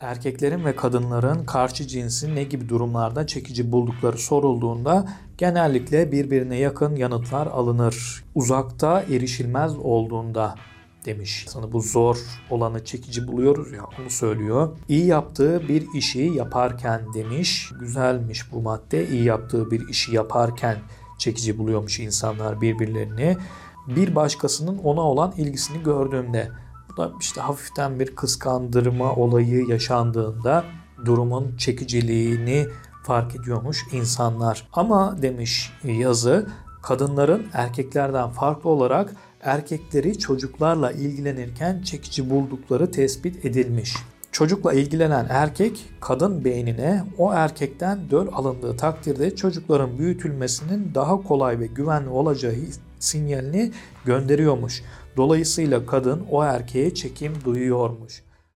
Erkeklerin ve kadınların karşı cinsi ne gibi durumlarda çekici buldukları sorulduğunda genellikle birbirine yakın yanıtlar alınır. Uzakta erişilmez olduğunda demiş. Sana bu zor olanı çekici buluyoruz ya onu söylüyor. İyi yaptığı bir işi yaparken demiş. Güzelmiş bu madde. İyi yaptığı bir işi yaparken çekici buluyormuş insanlar birbirlerini. Bir başkasının ona olan ilgisini gördüğünde bu da işte hafiften bir kıskandırma olayı yaşandığında durumun çekiciliğini fark ediyormuş insanlar. Ama demiş yazı kadınların erkeklerden farklı olarak erkekleri çocuklarla ilgilenirken çekici buldukları tespit edilmiş. Çocukla ilgilenen erkek kadın beynine o erkekten döl alındığı takdirde çocukların büyütülmesinin daha kolay ve güvenli olacağı sinyalini gönderiyormuş. Dolayısıyla kadın o erkeğe çekim duyuyormuş.